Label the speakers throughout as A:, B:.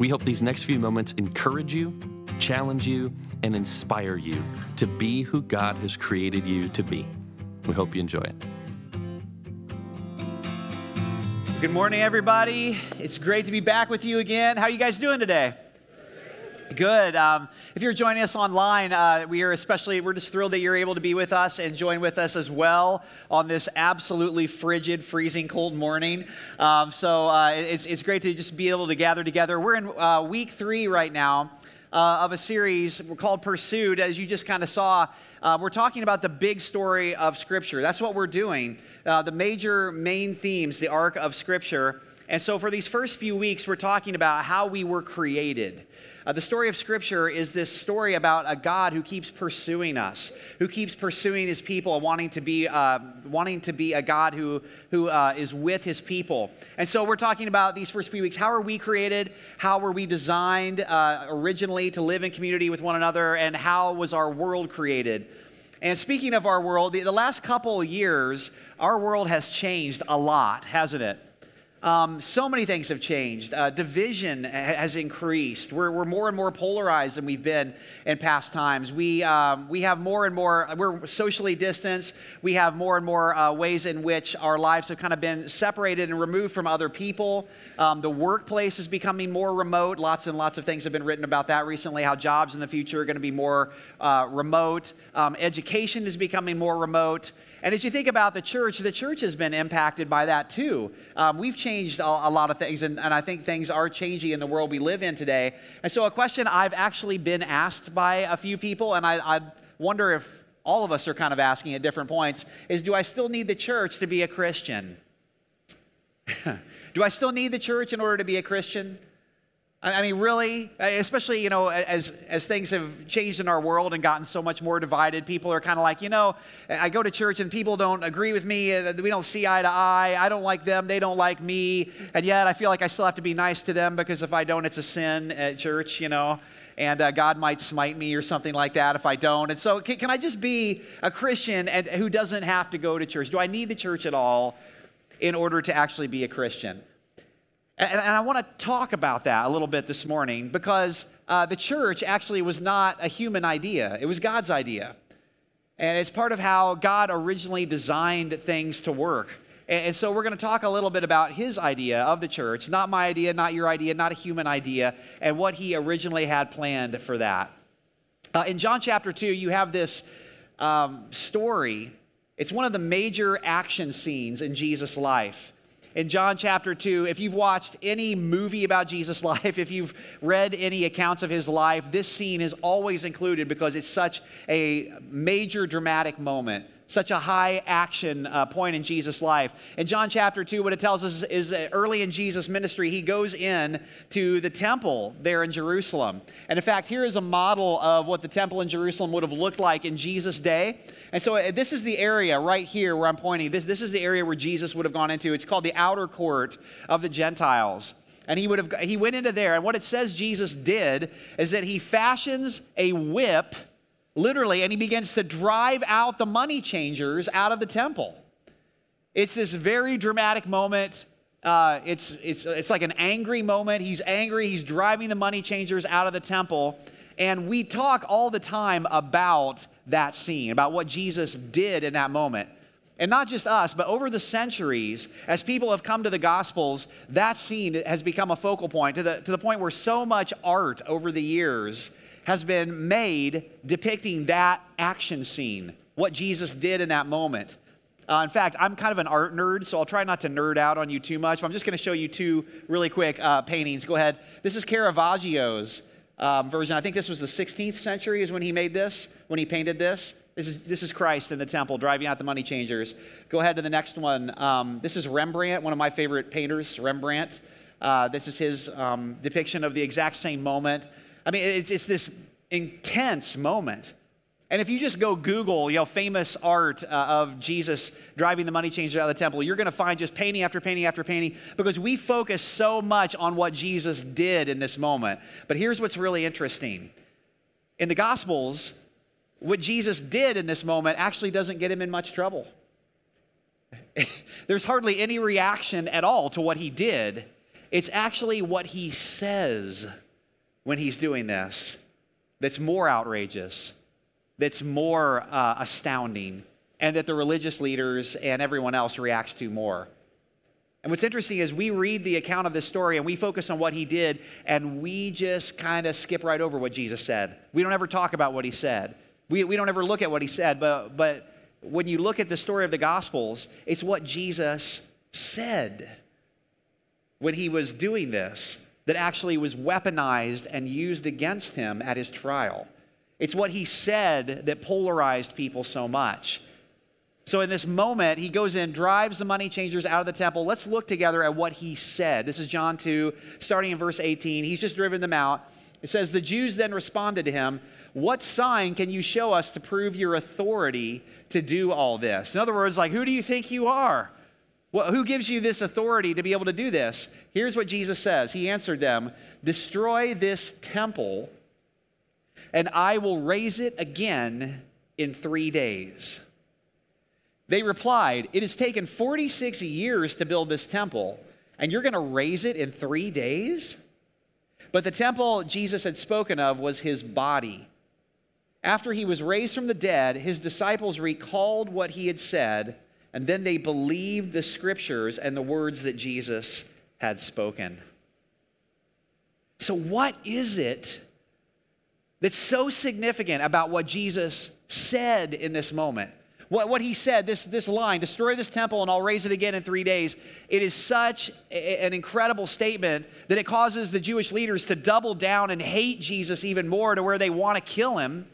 A: We hope these next few moments encourage you, challenge you, and inspire you to be who God has created you to be. We hope you enjoy it.
B: Good morning, everybody. It's great to be back with you again. How are you guys doing today? Good. Um, if you're joining us online, uh, we are especially, we're just thrilled that you're able to be with us and join with us as well on this absolutely frigid, freezing cold morning. Um, so uh, it's, it's great to just be able to gather together. We're in uh, week three right now. Uh, of a series called Pursued. As you just kind of saw, uh, we're talking about the big story of Scripture. That's what we're doing. Uh, the major main themes, the arc of Scripture. And so, for these first few weeks, we're talking about how we were created. Uh, the story of Scripture is this story about a God who keeps pursuing us, who keeps pursuing His people, wanting to be, uh, wanting to be a God who, who uh, is with His people. And so, we're talking about these first few weeks. How are we created? How were we designed uh, originally to live in community with one another? And how was our world created? And speaking of our world, the, the last couple years, our world has changed a lot, hasn't it? Um, so many things have changed. Uh, division has increased. We're, we're more and more polarized than we've been in past times. We, um, we have more and more, we're socially distanced. We have more and more uh, ways in which our lives have kind of been separated and removed from other people. Um, the workplace is becoming more remote. Lots and lots of things have been written about that recently, how jobs in the future are going to be more uh, remote. Um, education is becoming more remote. And as you think about the church, the church has been impacted by that too. Um, we've changed a, a, lot of things, and, and I think things are changing in the world we live in today. And so, a question I've actually been asked by a few people, and I, I wonder if all of us are kind of asking at different points, is do I still need the church to be a Christian? do I still need the church in order to be a Christian? I mean, really, especially, you know, as, as things have changed in our world and gotten so much more divided, people are kind of like, you know, I go to church and people don't agree with me. Uh, we don't see eye to eye. I don't like them. They don't like me. And yet I feel like I still have to be nice to them because if I don't, it's a sin at church, you know, and uh, God might smite me or something like that if I don't. And so, can, can I just be a Christian and, who doesn't have to go to church? Do I need the church at all in order to actually be a Christian? And, and I want to talk about that a little bit this morning because uh, the church actually was not a human idea, it was God's idea. And it's part of how God originally designed things to work. And, and so we're going to talk a little bit about his idea of the church, not my idea, not your idea, not a human idea, and what he originally had planned for that. Uh, in John chapter 2, you have this um, story. It's one of the major action scenes in Jesus' life in John chapter 2, if you've watched any movie about Jesus' life, if you've read any accounts of his life, this scene is always included because it's such a major dramatic moment such a high action uh, point in Jesus' life. In John chapter 2, what it tells us is that early in Jesus' ministry, he goes in to the temple there in Jerusalem. And in fact, here is a model of what the temple in Jerusalem would have looked like in Jesus' day. And so uh, this is the area right here where I'm pointing. This, this is the area where Jesus would have gone into. It's called the outer court of the Gentiles. And he would have he went into there, and what it says Jesus did is that he fashions a whip literally, and he begins to drive out the money changers out of the temple. It's this very dramatic moment. Uh, it's, it's, it's like an angry moment. He's angry. He's driving the money changers out of the temple. And we talk all the time about that scene, about what Jesus did in that moment. And not just us, but over the centuries, as people have come to the Gospels, that scene has become a focal point to the, to the point where so much art over the years has been made depicting that action scene, what Jesus did in that moment. Uh, in fact, I'm kind of an art nerd, so I'll try not to nerd out on you too much. But I'm just going to show you two really quick uh, paintings. Go ahead. This is Caravaggio's um, version. I think this was the 16th century is when he made this, when he painted this. This is, this is Christ in the temple driving out the money changers. Go ahead to the next one. Um, this is Rembrandt, one of my favorite painters, Rembrandt. Uh, this is his um, depiction of the exact same moment I mean, it's, it's this intense moment. And if you just go Google, you know, famous art uh, of Jesus driving the money changer out of the temple, you're going to find just painting after painting after painting because we focus so much on what Jesus did in this moment. But here's what's really interesting. In the Gospels, what Jesus did in this moment actually doesn't get him in much trouble. There's hardly any reaction at all to what he did. It's actually what he says when he's doing this that's more outrageous that's more uh, astounding and that the religious leaders and everyone else reacts to more. And what's interesting is we read the account of this story and we focus on what he did and we just kind of skip right over what Jesus said. We don't ever talk about what he said. We, we don't ever look at what he said, but, but when you look at the story of the Gospels, it's what Jesus said when he was doing this that actually was weaponized and used against him at his trial. It's what he said that polarized people so much. So, in this moment, he goes in, drives the money changers out of the temple. Let's look together at what he said. This is John 2, starting in verse 18. He's just driven them out. It says, The Jews then responded to him, What sign can you show us to prove your authority to do all this? In other words, like, who do you think you are? Well, who gives you this authority to be able to do this? Here's what Jesus says He answered them, Destroy this temple and I will raise it again in three days. They replied, It has taken 46 years to build this temple, and you're going to raise it in three days? But the temple Jesus had spoken of was his body. After he was raised from the dead, his disciples recalled what he had said, and then they believed the scriptures and the words that Jesus had spoken. So, what is it that's so significant about what Jesus said in this moment. What, what he said, this, this line, destroy this temple and I'll raise it again in three days, it is such a, an incredible statement that it causes the Jewish leaders to double down and hate Jesus even more to where they want to kill him.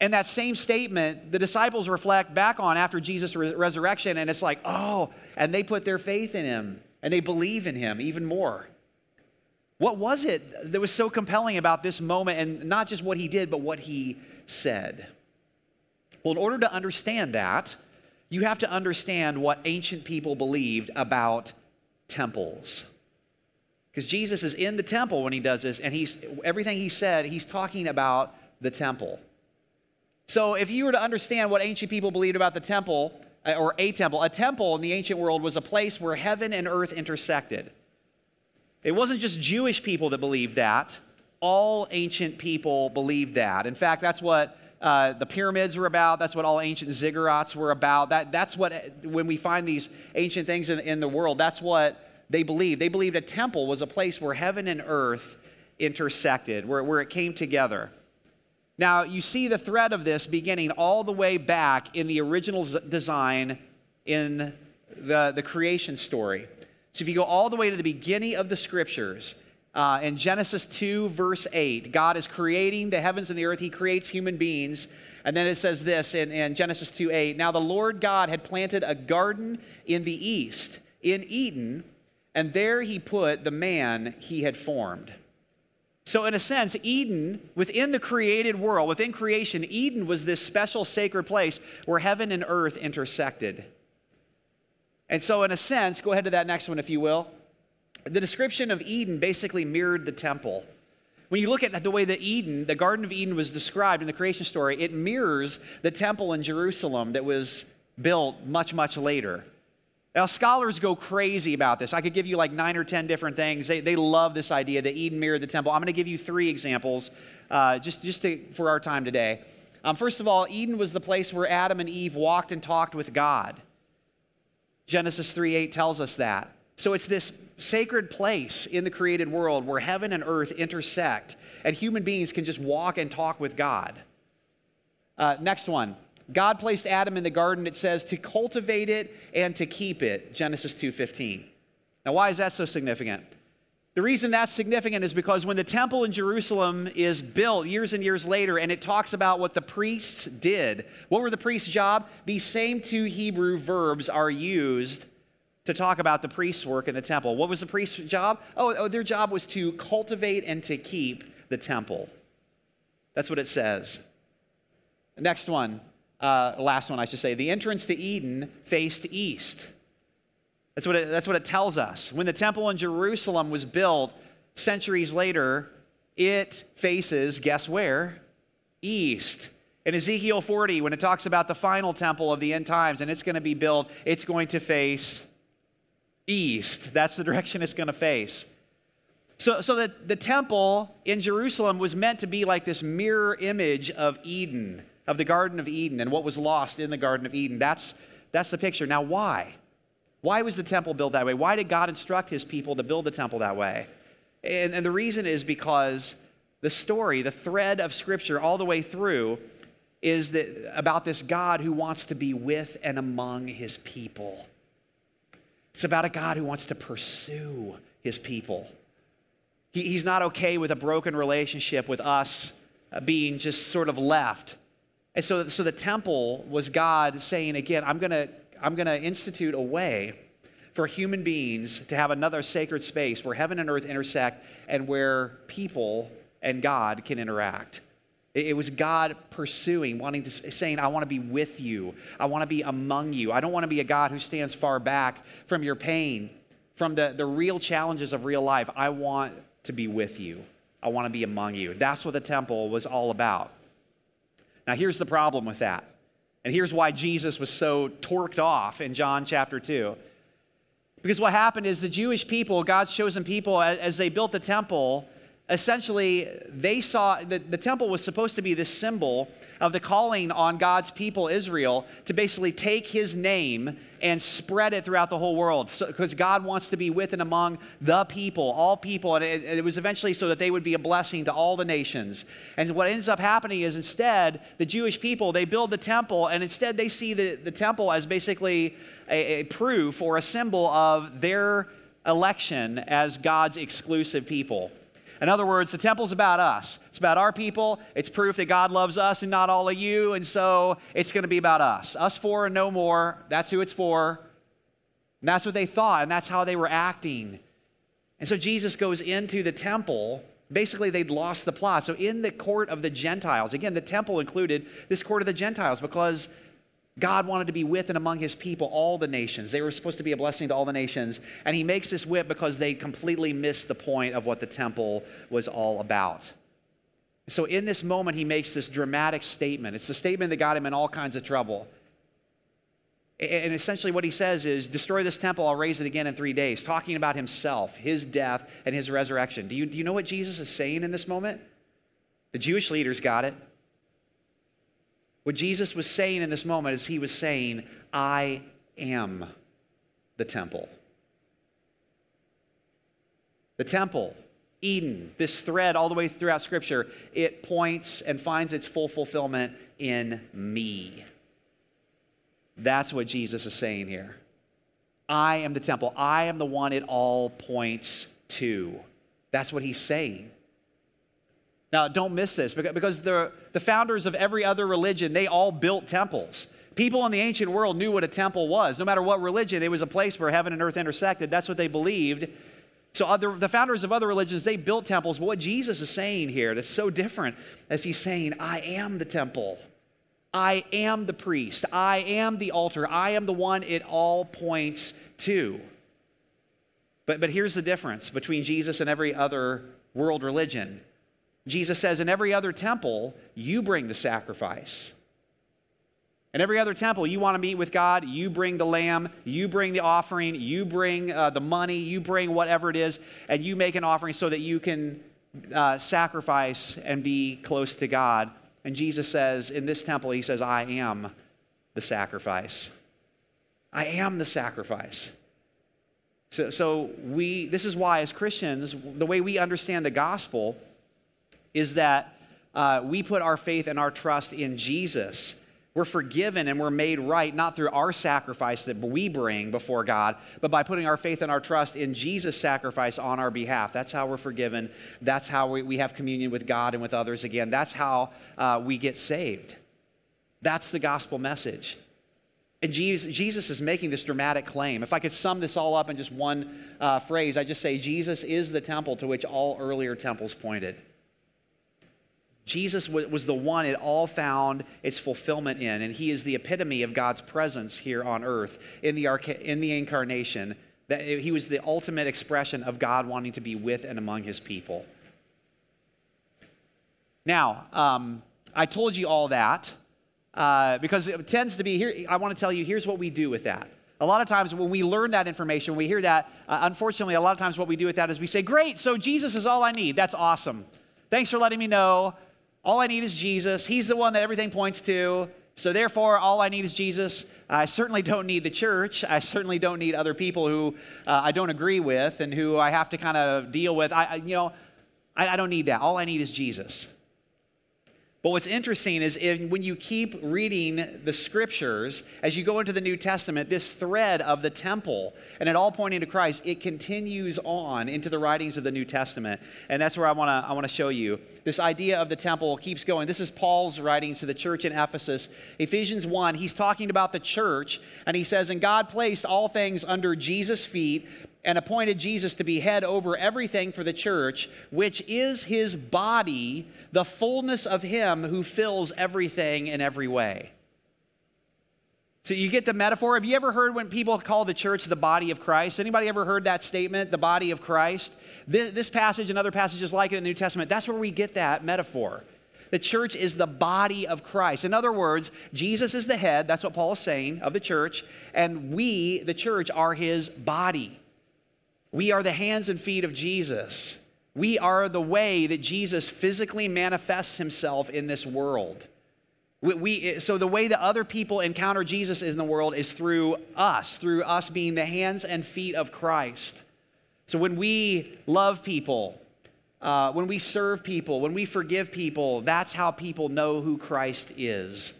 B: And that same statement, the disciples reflect back on after Jesus' re- resurrection, and it's like, oh, and they put their faith in him and they believe in him even more. What was it that was so compelling about this moment, and not just what he did, but what he said? Well, in order to understand that, you have to understand what ancient people believed about temples. Because Jesus is in the temple when he does this, and he's everything he said, he's talking about the temple. So if you were to understand what ancient people believed about the temple, uh, or a temple, a temple in the ancient world was a place where heaven and earth intersected. It wasn't just Jewish people that believed that. All ancient people believed that. In fact, that's what uh, the pyramids were about. That's what all ancient ziggurats were about. That, that's what, when we find these ancient things in, in the world, that's what they believed. They believed a temple was a place where heaven and earth intersected, where, where it came together. Now, you see the thread of this beginning all the way back in the original design in the, the creation story. So if you go all the way to the beginning of the scriptures, uh, in Genesis 2, verse 8, God is creating the heavens and the earth. He creates human beings. And then it says this in, in Genesis 2 8 Now the Lord God had planted a garden in the east, in Eden, and there he put the man he had formed. So, in a sense, Eden, within the created world, within creation, Eden was this special sacred place where heaven and earth intersected. And so, in a sense, go ahead to that next one, if you will. The description of Eden basically mirrored the temple. When you look at the way that Eden, the Garden of Eden, was described in the creation story, it mirrors the temple in Jerusalem that was built much, much later. Now, scholars go crazy about this. I could give you like nine or 10 different things. They, they love this idea that Eden mirrored the temple. I'm going to give you three examples uh, just, just to, for our time today. Um, first of all, Eden was the place where Adam and Eve walked and talked with God. Genesis 3 8 tells us that. So it's this sacred place in the created world where heaven and earth intersect, and human beings can just walk and talk with God. Uh, next one. God placed Adam in the garden, it says, to cultivate it and to keep it. Genesis 2:15. Now, why is that so significant? The reason that's significant is because when the temple in Jerusalem is built years and years later, and it talks about what the priests did, what were the priests' job? These same two Hebrew verbs are used to talk about the priest's work in the temple. What was the priest's job? Oh, oh their job was to cultivate and to keep the temple. That's what it says. Next one, uh, last one, I should say. The entrance to Eden faced east. That's what, it, that's what it tells us. When the temple in Jerusalem was built centuries later, it faces, guess where? East. In Ezekiel 40, when it talks about the final temple of the end times and it's going to be built, it's going to face east. That's the direction it's going to face. So, so the, the temple in Jerusalem was meant to be like this mirror image of Eden, of the Garden of Eden, and what was lost in the Garden of Eden. That's, that's the picture. Now, why? Why was the temple built that way? Why did God instruct his people to build the temple that way? And, and the reason is because the story, the thread of Scripture all the way through, is that about this God who wants to be with and among his people. It's about a God who wants to pursue his people. He, he's not okay with a broken relationship with us uh, being just sort of left. And so, so the temple was God saying, again, I'm going to I'm going to institute a way for human beings to have another sacred space where heaven and earth intersect and where people and God can interact. It was God pursuing, wanting to, saying, I want to be with you. I want to be among you. I don't want to be a God who stands far back from your pain, from the, the real challenges of real life. I want to be with you. I want to be among you. That's what the temple was all about. Now, here's the problem with that and here's why Jesus was so torqued off in John chapter 2. Because what happened is the Jewish people, God's chosen people, as they built the temple, essentially they saw that the temple was supposed to be this symbol of the calling on God's people, Israel, to basically take his name and spread it throughout the whole world. Because so, God wants to be with and among the people, all people. And it, it was eventually so that they would be a blessing to all the nations. And what ends up happening is instead, the Jewish people, they build the temple, and instead they see the, the temple as basically a, a proof or a symbol of their election as God's exclusive people. In other words, the temple's about us. It's about our people. It's proof that God loves us and not all of you. And so it's going to be about us. Us for and no more. That's who it's for. And that's what they thought, and that's how they were acting. And so Jesus goes into the temple. Basically, they'd lost the plot. So, in the court of the Gentiles, again, the temple included this court of the Gentiles because God wanted to be with and among his people, all the nations. They were supposed to be a blessing to all the nations. And he makes this whip because they completely missed the point of what the temple was all about. So, in this moment, he makes this dramatic statement. It's the statement that got him in all kinds of trouble. And essentially, what he says is, Destroy this temple, I'll raise it again in three days, talking about himself, his death, and his resurrection. Do you, do you know what Jesus is saying in this moment? The Jewish leaders got it. What Jesus was saying in this moment is he was saying, I am the temple. The temple, Eden, this thread all the way throughout Scripture, it points and finds its full fulfillment in me. That's what Jesus is saying here. I am the temple. I am the one it all points to. That's what he's saying. Now, don't miss this because the, the founders of every other religion, they all built temples. People in the ancient world knew what a temple was. No matter what religion, it was a place where heaven and earth intersected. That's what they believed. So other, the founders of other religions, they built temples. But what Jesus is saying here that's so different as he's saying, I am the temple. I am the priest. I am the altar. I am the one it all points to. But, but here's the difference between Jesus and every other world religion Jesus says, in every other temple, you bring the sacrifice. In every other temple, you want to meet with God, you bring the lamb, you bring the offering, you bring uh, the money, you bring whatever it is, and you make an offering so that you can uh, sacrifice and be close to God. And Jesus says, in this temple, He says, I am the sacrifice. I am the sacrifice. So, so we, this is why, as Christians, the way we understand the gospel is that uh, we put our faith and our trust in Jesus. We're forgiven and we're made right, not through our sacrifice that we bring before God, but by putting our faith and our trust in Jesus' sacrifice on our behalf. That's how we're forgiven. That's how we, we have communion with God and with others again. That's how uh, we get saved. That's the gospel message. And Jesus, Jesus, is making this dramatic claim. If I could sum this all up in just one uh, phrase, I just say Jesus is the temple to which all earlier temples pointed. Jesus was the one it all found its fulfillment in, and he is the epitome of God's presence here on earth in the, in the incarnation. That he was the ultimate expression of God wanting to be with and among his people. Now, um, I told you all that uh, because it tends to be here. I want to tell you here's what we do with that. A lot of times when we learn that information, we hear that, uh, unfortunately, a lot of times what we do with that is we say, Great, so Jesus is all I need. That's awesome. Thanks for letting me know. All I need is Jesus. He's the one that everything points to. So, therefore, all I need is Jesus. I certainly don't need the church. I certainly don't need other people who uh, I don't agree with and who I have to kind of deal with. I, I you know, I, I don't need that. All I need is Jesus. But what's interesting is in, when you keep reading the scriptures, as you go into the New Testament, this thread of the temple and it all pointing to Christ, it continues on into the writings of the New Testament. And that's where I want to I want to show you. This idea of the temple keeps going. This is Paul's writings to the church in Ephesus. Ephesians 1, he's talking about the church, and he says, And God placed all things under Jesus' feet and appointed Jesus to be head over everything for the church, which is his body, the fullness of him who fills everything in every way. So you get the metaphor. Have you ever heard when people call the church the body of Christ? Anybody ever heard that statement, the body of Christ? This, this passage and other passages like it in the New Testament, that's where we get that metaphor. The church is the body of Christ. In other words, Jesus is the head, that's what Paul is saying, of the church, and we, the church, are his body. We are the hands and feet of Jesus. We are the way that Jesus physically manifests himself in this world. We, we, so, the way that other people encounter Jesus in the world is through us, through us being the hands and feet of Christ. So, when we love people, uh, when we serve people, when we forgive people, that's how people know who Christ is.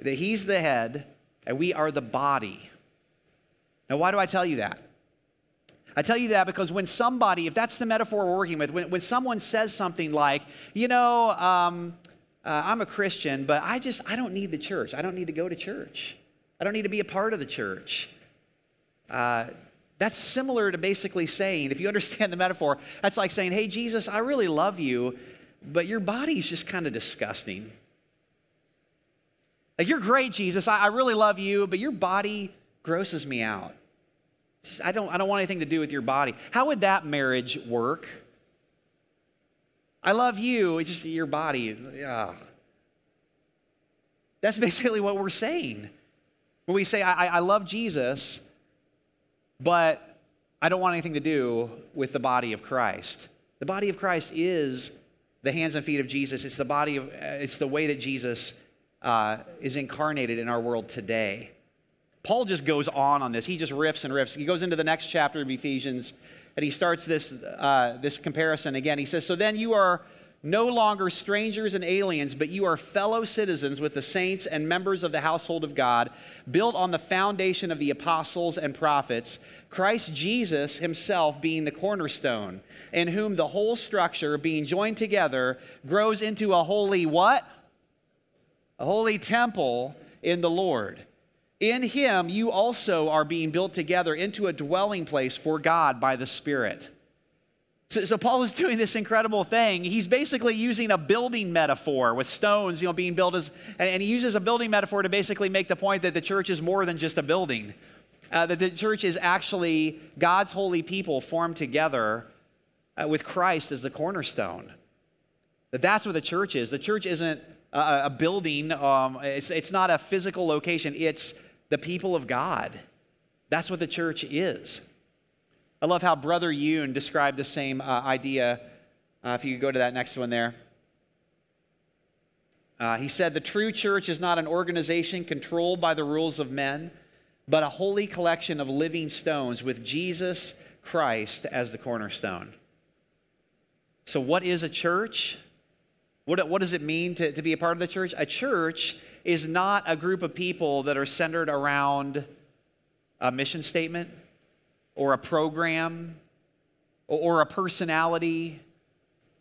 B: That He's the head and we are the body. Now, why do I tell you that? I tell you that because when somebody, if that's the metaphor we're working with, when, when someone says something like, you know, um, uh, I'm a Christian, but I just, I don't need the church. I don't need to go to church. I don't need to be a part of the church. Uh, that's similar to basically saying, if you understand the metaphor, that's like saying, hey, Jesus, I really love you, but your body's just kind of disgusting. Like, you're great, Jesus. I, I really love you, but your body grosses me out. I don't, I don't want anything to do with your body. How would that marriage work? I love you, it's just your body. Ugh. That's basically what we're saying. When we say, I, I love Jesus, but I don't want anything to do with the body of Christ. The body of Christ is the hands and feet of Jesus. It's the body of, it's the way that Jesus uh, is incarnated in our world today. Paul just goes on on this. He just riffs and riffs. He goes into the next chapter of Ephesians and he starts this, uh, this comparison again. He says, So then you are no longer strangers and aliens, but you are fellow citizens with the saints and members of the household of God, built on the foundation of the apostles and prophets, Christ Jesus himself being the cornerstone, in whom the whole structure, being joined together, grows into a holy what? A holy temple in the Lord. In him, you also are being built together into a dwelling place for God by the Spirit. So, so, Paul is doing this incredible thing. He's basically using a building metaphor with stones, you know, being built as, and, and he uses a building metaphor to basically make the point that the church is more than just a building. Uh, that the church is actually God's holy people formed together uh, with Christ as the cornerstone. That that's what the church is. The church isn't a, a building. Um, it's, it's not a physical location. It's the people of God. That's what the church is. I love how Brother Yun described the same uh, idea. Uh, if you could go to that next one there. Uh, he said, The true church is not an organization controlled by the rules of men, but a holy collection of living stones with Jesus Christ as the cornerstone. So, what is a church? What, what does it mean to, to be a part of the church? A church is not a group of people that are centered around a mission statement or a program or, a personality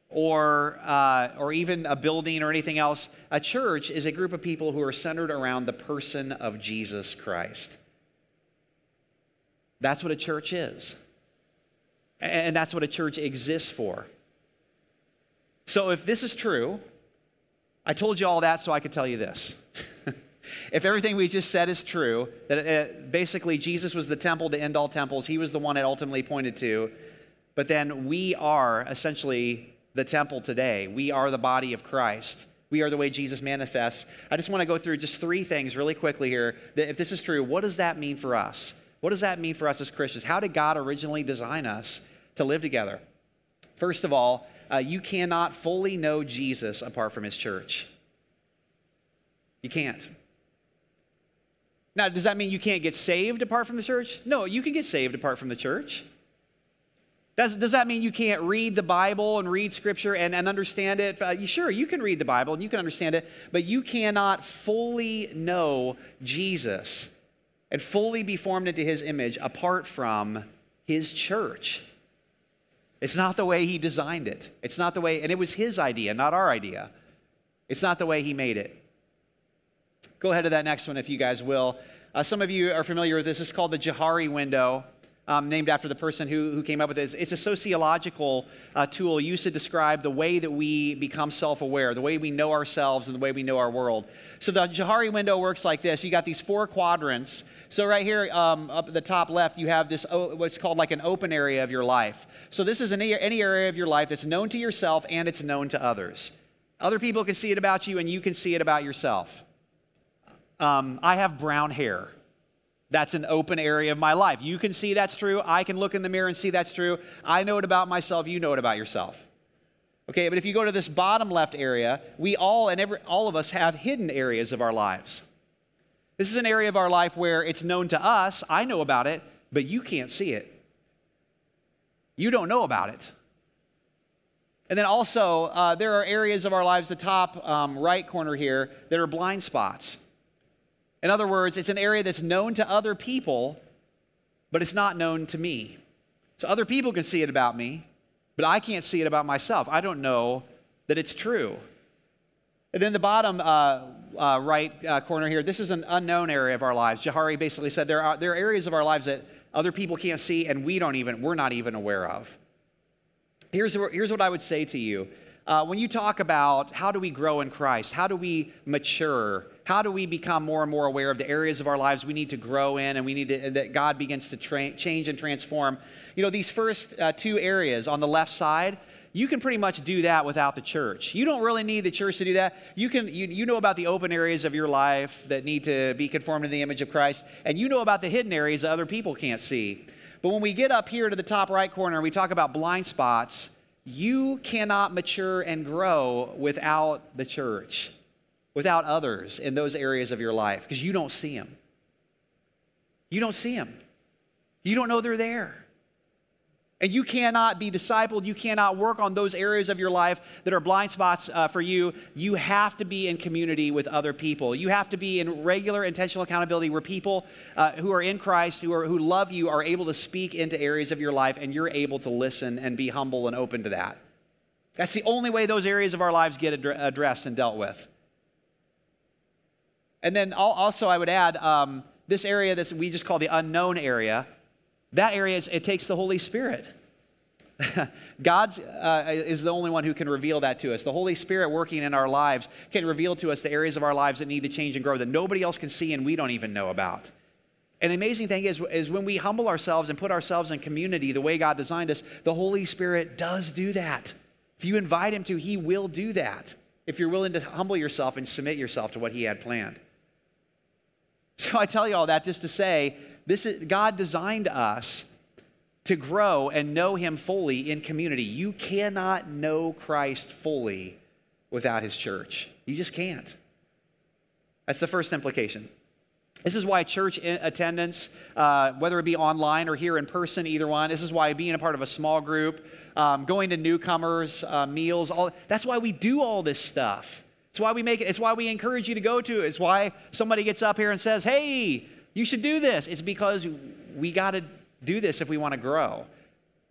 B: or, uh, or even a building or anything else. A church is a group of people who are centered around the person of Jesus Christ. That's what a church is. And that's what a church exists for. So, if this is true, I told you all that so I could tell you this. if everything we just said is true, that it, basically Jesus was the temple to end all temples, he was the one it ultimately pointed to, but then we are essentially the temple today. We are the body of Christ. We are the way Jesus manifests. I just want to go through just three things really quickly here. That if this is true, what does that mean for us? What does that mean for us as Christians? How did God originally design us to live together? First of all, uh, you cannot fully know Jesus apart from his church. You can't. Now, does that mean you can't get saved apart from the church? No, you can get saved apart from the church. Does, does that mean you can't read the Bible and read Scripture and, and understand it? Uh, sure, you can read the Bible and you can understand it, but you cannot fully know Jesus and fully be formed into his image apart from his church. It's not the way he designed it. It's not the way, and it was his idea, not our idea. It's not the way he made it. Go ahead to that next one if you guys will. Uh, some of you are familiar with this. It's called the Johari window um, named after the person who, who came up with it. It's a sociological uh, tool used to describe the way that we become self aware, the way we know ourselves, and the way we know our world. So the Johari window works like this you got these four quadrants. So, right here um, up at the top left, you have this what's called like an open area of your life. So, this is any, any area of your life that's known to yourself and it's known to others. Other people can see it about you, and you can see it about yourself. Um, I have brown hair. That's an open area of my life. You can see that's true. I can look in the mirror and see that's true. I know it about myself. You know it about yourself. Okay, but if you go to this bottom left area, we all and every, all of us have hidden areas of our lives. This is an area of our life where it's known to us. I know about it, but you can't see it. You don't know about it. And then also, uh, there are areas of our lives, the top um, right corner here, that are blind spots. In other words, it's an area that's known to other people, but it's not known to me. So other people can see it about me, but I can't see it about myself. I don't know that it's true. And then the bottom uh, uh, right uh, corner here, this is an unknown area of our lives. Johari basically said there are, there are areas of our lives that other people can't see and we don't even, we're not even aware of. Here's, here's what I would say to you. Uh, when you talk about how do we grow in Christ, how do we mature, how do we become more and more aware of the areas of our lives we need to grow in and we need to, that God begins to tra- change and transform? You know, these first uh, two areas on the left side, you can pretty much do that without the church. You don't really need the church to do that. You can you, you know about the open areas of your life that need to be conformed to the image of Christ, and you know about the hidden areas that other people can't see. But when we get up here to the top right corner we talk about blind spots, you cannot mature and grow without the church without others in those areas of your life because you don't see them. You don't see them. You don't know they're there. And you cannot be discipled. You cannot work on those areas of your life that are blind spots uh, for you. You have to be in community with other people. You have to be in regular intentional accountability where people uh, who are in Christ, who, are, who love you, are able to speak into areas of your life and you're able to listen and be humble and open to that. That's the only way those areas of our lives get ad- addressed and dealt with. And then also, I would add um, this area that we just call the unknown area. That area, is, it takes the Holy Spirit. God uh, is the only one who can reveal that to us. The Holy Spirit working in our lives can reveal to us the areas of our lives that need to change and grow that nobody else can see and we don't even know about. And the amazing thing is, is when we humble ourselves and put ourselves in community the way God designed us, the Holy Spirit does do that. If you invite Him to, He will do that if you're willing to humble yourself and submit yourself to what He had planned. So I tell you all that just to say, this is, God designed us to grow and know Him fully in community. You cannot know Christ fully without His church. You just can't. That's the first implication. This is why church attendance, uh, whether it be online or here in person, either one, this is why being a part of a small group, um, going to newcomers, uh, meals, all that's why we do all this stuff. It's why we make it, it's why we encourage you to go to it. It's why somebody gets up here and says, hey, you should do this. It's because we got to do this if we want to grow.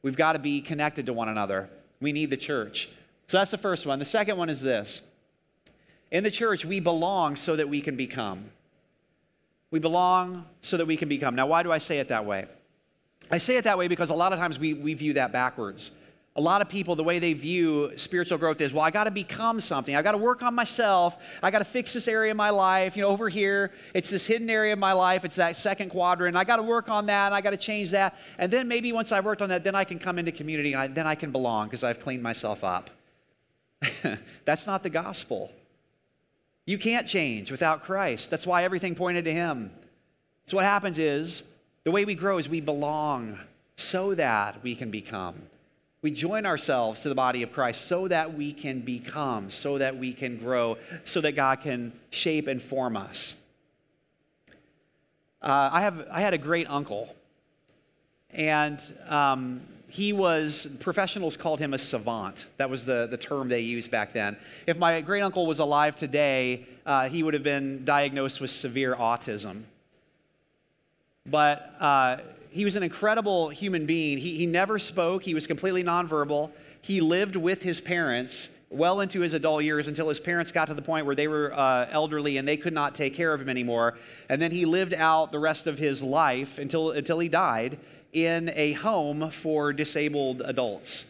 B: We've got to be connected to one another. We need the church. So that's the first one. The second one is this In the church, we belong so that we can become. We belong so that we can become. Now, why do I say it that way? I say it that way because a lot of times we, we view that backwards. A lot of people, the way they view spiritual growth is, well, I got to become something. I got to work on myself. I got to fix this area of my life. You know, over here, it's this hidden area of my life. It's that second quadrant. I got to work on that. And I got to change that. And then maybe once I've worked on that, then I can come into community and I, then I can belong because I've cleaned myself up. That's not the gospel. You can't change without Christ. That's why everything pointed to Him. So, what happens is the way we grow is we belong so that we can become. We join ourselves to the body of Christ so that we can become, so that we can grow, so that God can shape and form us. Uh, I, have, I had a great uncle, and um, he was, professionals called him a savant. That was the, the term they used back then. If my great uncle was alive today, uh, he would have been diagnosed with severe autism. But uh, he was an incredible human being. He, he never spoke, he was completely nonverbal. He lived with his parents well into his adult years until his parents got to the point where they were uh, elderly and they could not take care of him anymore. And then he lived out the rest of his life until, until he died in a home for disabled adults,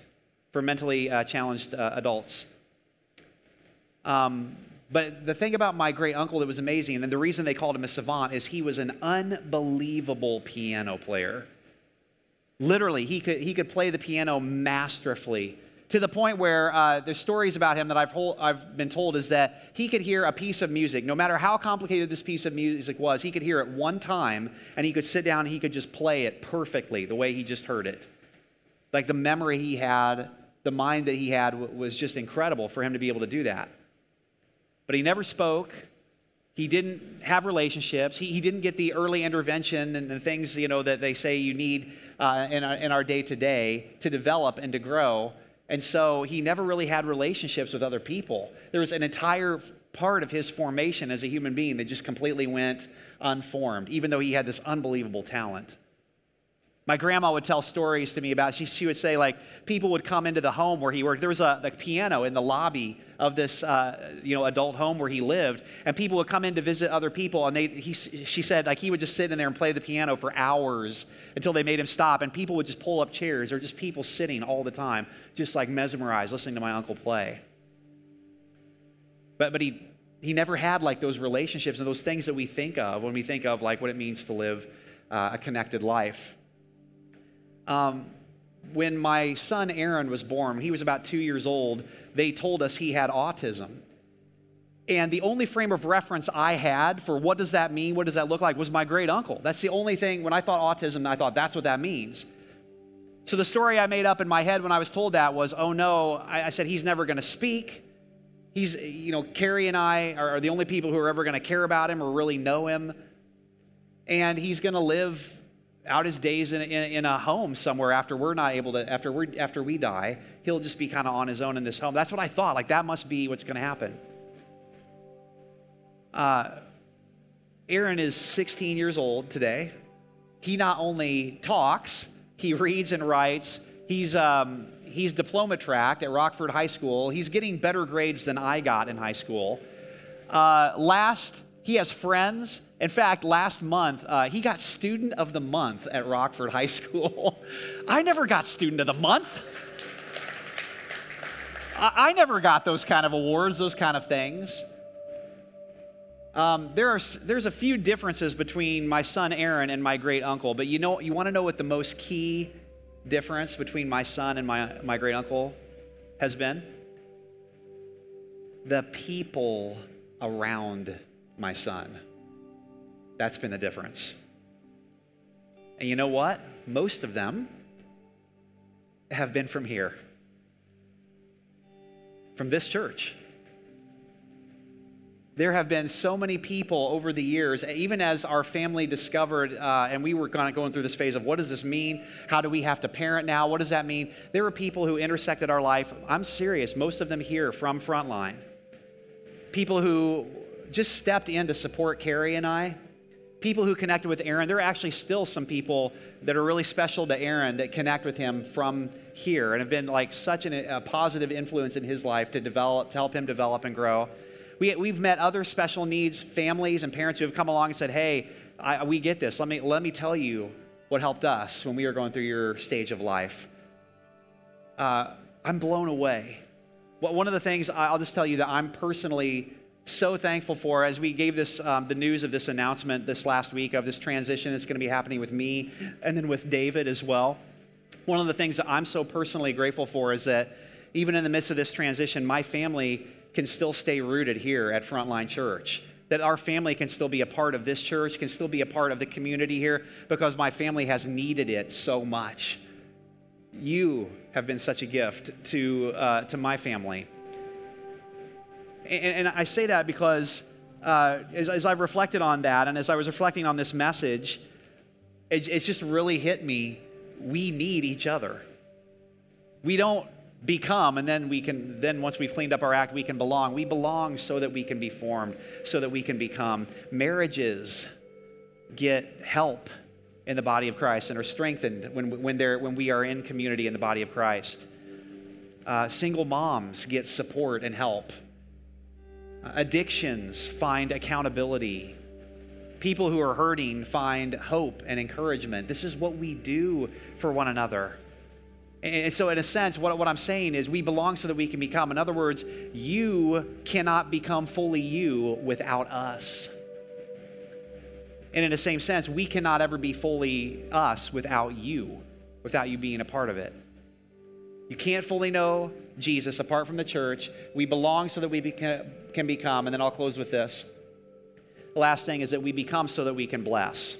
B: for mentally uh, challenged uh, adults. Um, but the thing about my great uncle that was amazing, and the reason they called him a savant, is he was an unbelievable piano player. Literally, he could, he could play the piano masterfully to the point where uh, there's stories about him that I've, I've been told is that he could hear a piece of music, no matter how complicated this piece of music was, he could hear it one time and he could sit down and he could just play it perfectly the way he just heard it. Like the memory he had, the mind that he had was just incredible for him to be able to do that. But he never spoke. He didn't have relationships. He, he didn't get the early intervention and the things you know that they say you need uh, in our, in our day to day to develop and to grow. And so he never really had relationships with other people. There was an entire part of his formation as a human being that just completely went unformed, even though he had this unbelievable talent. My grandma would tell stories to me about, she, she would say, like, people would come into the home where he worked. There was a, a piano in the lobby of this, uh, you know, adult home where he lived. And people would come in to visit other people. And they, he, she said, like, he would just sit in there and play the piano for hours until they made him stop. And people would just pull up chairs or just people sitting all the time, just like mesmerized, listening to my uncle play. But, but he, he never had, like, those relationships and those things that we think of when we think of, like, what it means to live uh, a connected life. Um, when my son Aaron was born, he was about two years old, they told us he had autism. And the only frame of reference I had for what does that mean, what does that look like, was my great uncle. That's the only thing, when I thought autism, I thought that's what that means. So the story I made up in my head when I was told that was, oh no, I, I said, he's never to speak. He's, you know, Carrie and I are, are the only people who are ever to care about him or really know him. And he's to live out his days in, in, in, a home somewhere after we're not able to after we after we die he'll just be kind of on his own in this home. That's what i thought like that must be what's going to happen. Uh, aaron is 16 years old today. He not only talks he reads and writes he's um, he's diploma tracked at rockford high school. He's getting better grades than i got in high school. Uh, last he has friends in fact, last month, uh, he got Student of the Month at Rockford High School. I never got Student of the Month. I, I never got those kind of awards, those kind of things. Um, there are, there's a few differences between my son Aaron and my great uncle, but you know, you want to know what the most key difference between my son and my, my great uncle has been? The people around my son. That's been the difference. And you know what? Most of them have been from here, from this church. There have been so many people over the years, even as our family discovered, uh, and we were kind of going through this phase of what does this mean? How do we have to parent now? What does that mean? There were people who intersected our life. I'm serious, most of them here from Frontline. People who just stepped in to support Carrie and I people who connected with Aaron, there are actually still some people that are really special to Aaron that connect with him from here and have been like such an, a positive influence in his life to develop, to help him develop and grow. We, we've met other special needs families and parents who have come along and said, hey, I, we get this. Let me, let me tell you what helped us when we were going through your stage of life. uh, I'm blown away. One of the things I'll just tell you that I'm personally so thankful for as we gave this um, the news of this announcement this last week of this transition that's going to be happening with me and then with David as well. One of the things that I'm so personally grateful for is that even in the midst of this transition, my family can still stay rooted here at Frontline Church. That our family can still be a part of this church, can still be a part of the community here because my family has needed it so much. You have been such a gift to, uh, to my family. And, and, I say that because uh, as, as, I've reflected on that and as I was reflecting on this message, it, it's just really hit me. We need each other. We don't become and then we can then once we've cleaned up our act we can belong we belong so that we can be formed so that we can become marriages get help in the body of christ and are strengthened when, when, they're, when we are in community in the body of christ uh, single moms get support and help Addictions find accountability. People who are hurting find hope and encouragement. This is what we do for one another. And so, in a sense, what, what I'm saying is we belong so that we can become. In other words, you cannot become fully you without us. And in the same sense, we cannot ever be fully us without you, without you being a part of it. You can't fully know Jesus apart from the church. We belong so that we can become. And then I'll close with this. The last thing is that we become so that we can bless.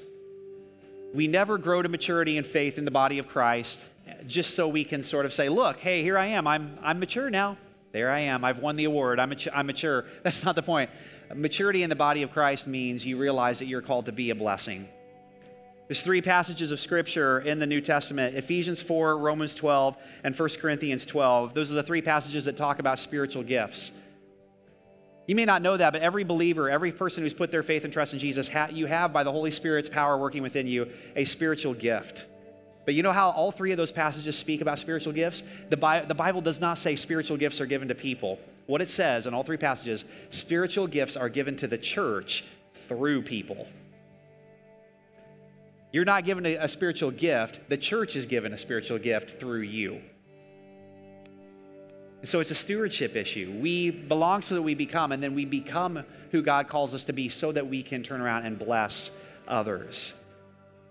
B: We never grow to maturity and faith in the body of Christ just so we can sort of say, look, hey, here I am. I'm, I'm mature now. There I am. I've won the award. I'm, mature. I'm mature. That's not the point. Maturity in the body of Christ means you realize that you're called to be a blessing. There's three passages of scripture in the New Testament Ephesians 4, Romans 12, and 1 Corinthians 12. Those are the three passages that talk about spiritual gifts. You may not know that, but every believer, every person who's put their faith and trust in Jesus, you have, by the Holy Spirit's power working within you, a spiritual gift. But you know how all three of those passages speak about spiritual gifts? The, Bi- the Bible does not say spiritual gifts are given to people. What it says in all three passages, spiritual gifts are given to the church through people. You're not given a, a spiritual gift, the church is given a spiritual gift through you. So it's a stewardship issue. We belong so that we become, and then we become who God calls us to be so that we can turn around and bless others.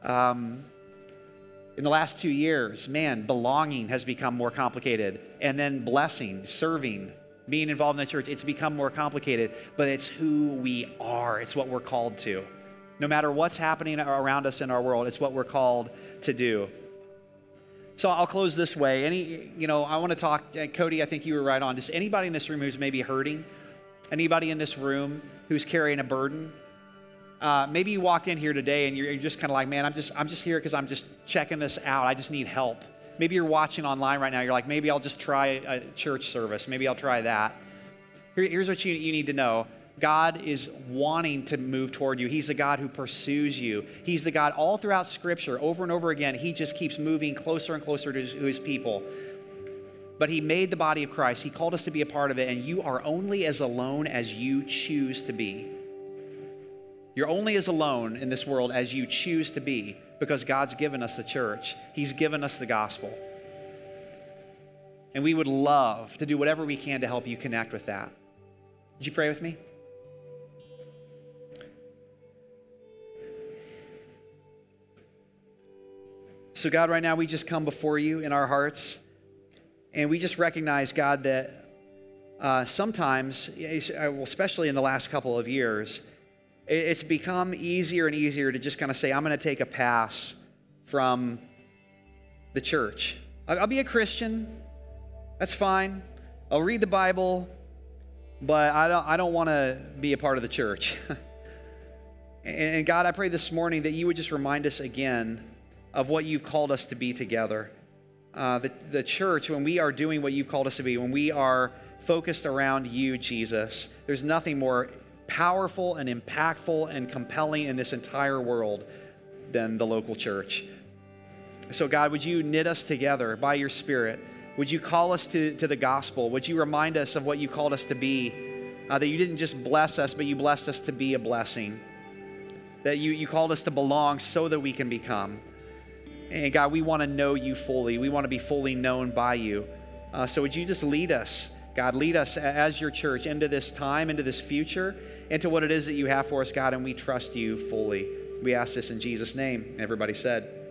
B: Um, in the last two years, man, belonging has become more complicated. And then blessing, serving, being involved in the church, it's become more complicated, but it's who we are. It's what we're called to. No matter what's happening around us in our world, it's what we're called to do. So I'll close this way. Any, you know, I want to talk, uh, Cody, I think you were right on. Just anybody in this room who's maybe hurting, anybody in this room who's carrying a burden. Uh, maybe you walked in here today and you're, you're just kind of like, man, I'm just, I'm just here because I'm just checking this out. I just need help. Maybe you're watching online right now. You're like, maybe I'll just try a church service. Maybe I'll try that. Here, here's what you, you need to know God is wanting to move toward you. He's the God who pursues you. He's the God all throughout Scripture, over and over again, He just keeps moving closer and closer to His, to his people. But He made the body of Christ, He called us to be a part of it, and you are only as alone as you choose to be. You're only as alone in this world as you choose to be because God's given us the church, He's given us the gospel. And we would love to do whatever we can to help you connect with that. Would you pray with me? So, God, right now we just come before you in our hearts, and we just recognize, God, that uh, sometimes, especially in the last couple of years, it's become easier and easier to just kind of say, I'm going to take a pass from the church. I'll be a Christian. That's fine. I'll read the Bible, but I don't, I don't want to be a part of the church. and God, I pray this morning that you would just remind us again of what you've called us to be together. Uh, the, the church, when we are doing what you've called us to be, when we are focused around you, Jesus, there's nothing more powerful and impactful and compelling in this entire world than the local church. So, God, would you knit us together by your Spirit? Would you call us to, to the gospel? Would you remind us of what you called us to be? Uh, that you didn't just bless us, but you blessed us to be a blessing. That you, you called us to belong so that we can become. And God, we want to know you fully. We want to be fully known by you. Uh, so would you just lead us, God, lead us as your church into this time, into this future, into what it is that you have for us, God, and we trust you fully. We ask this in Jesus' name. Everybody said,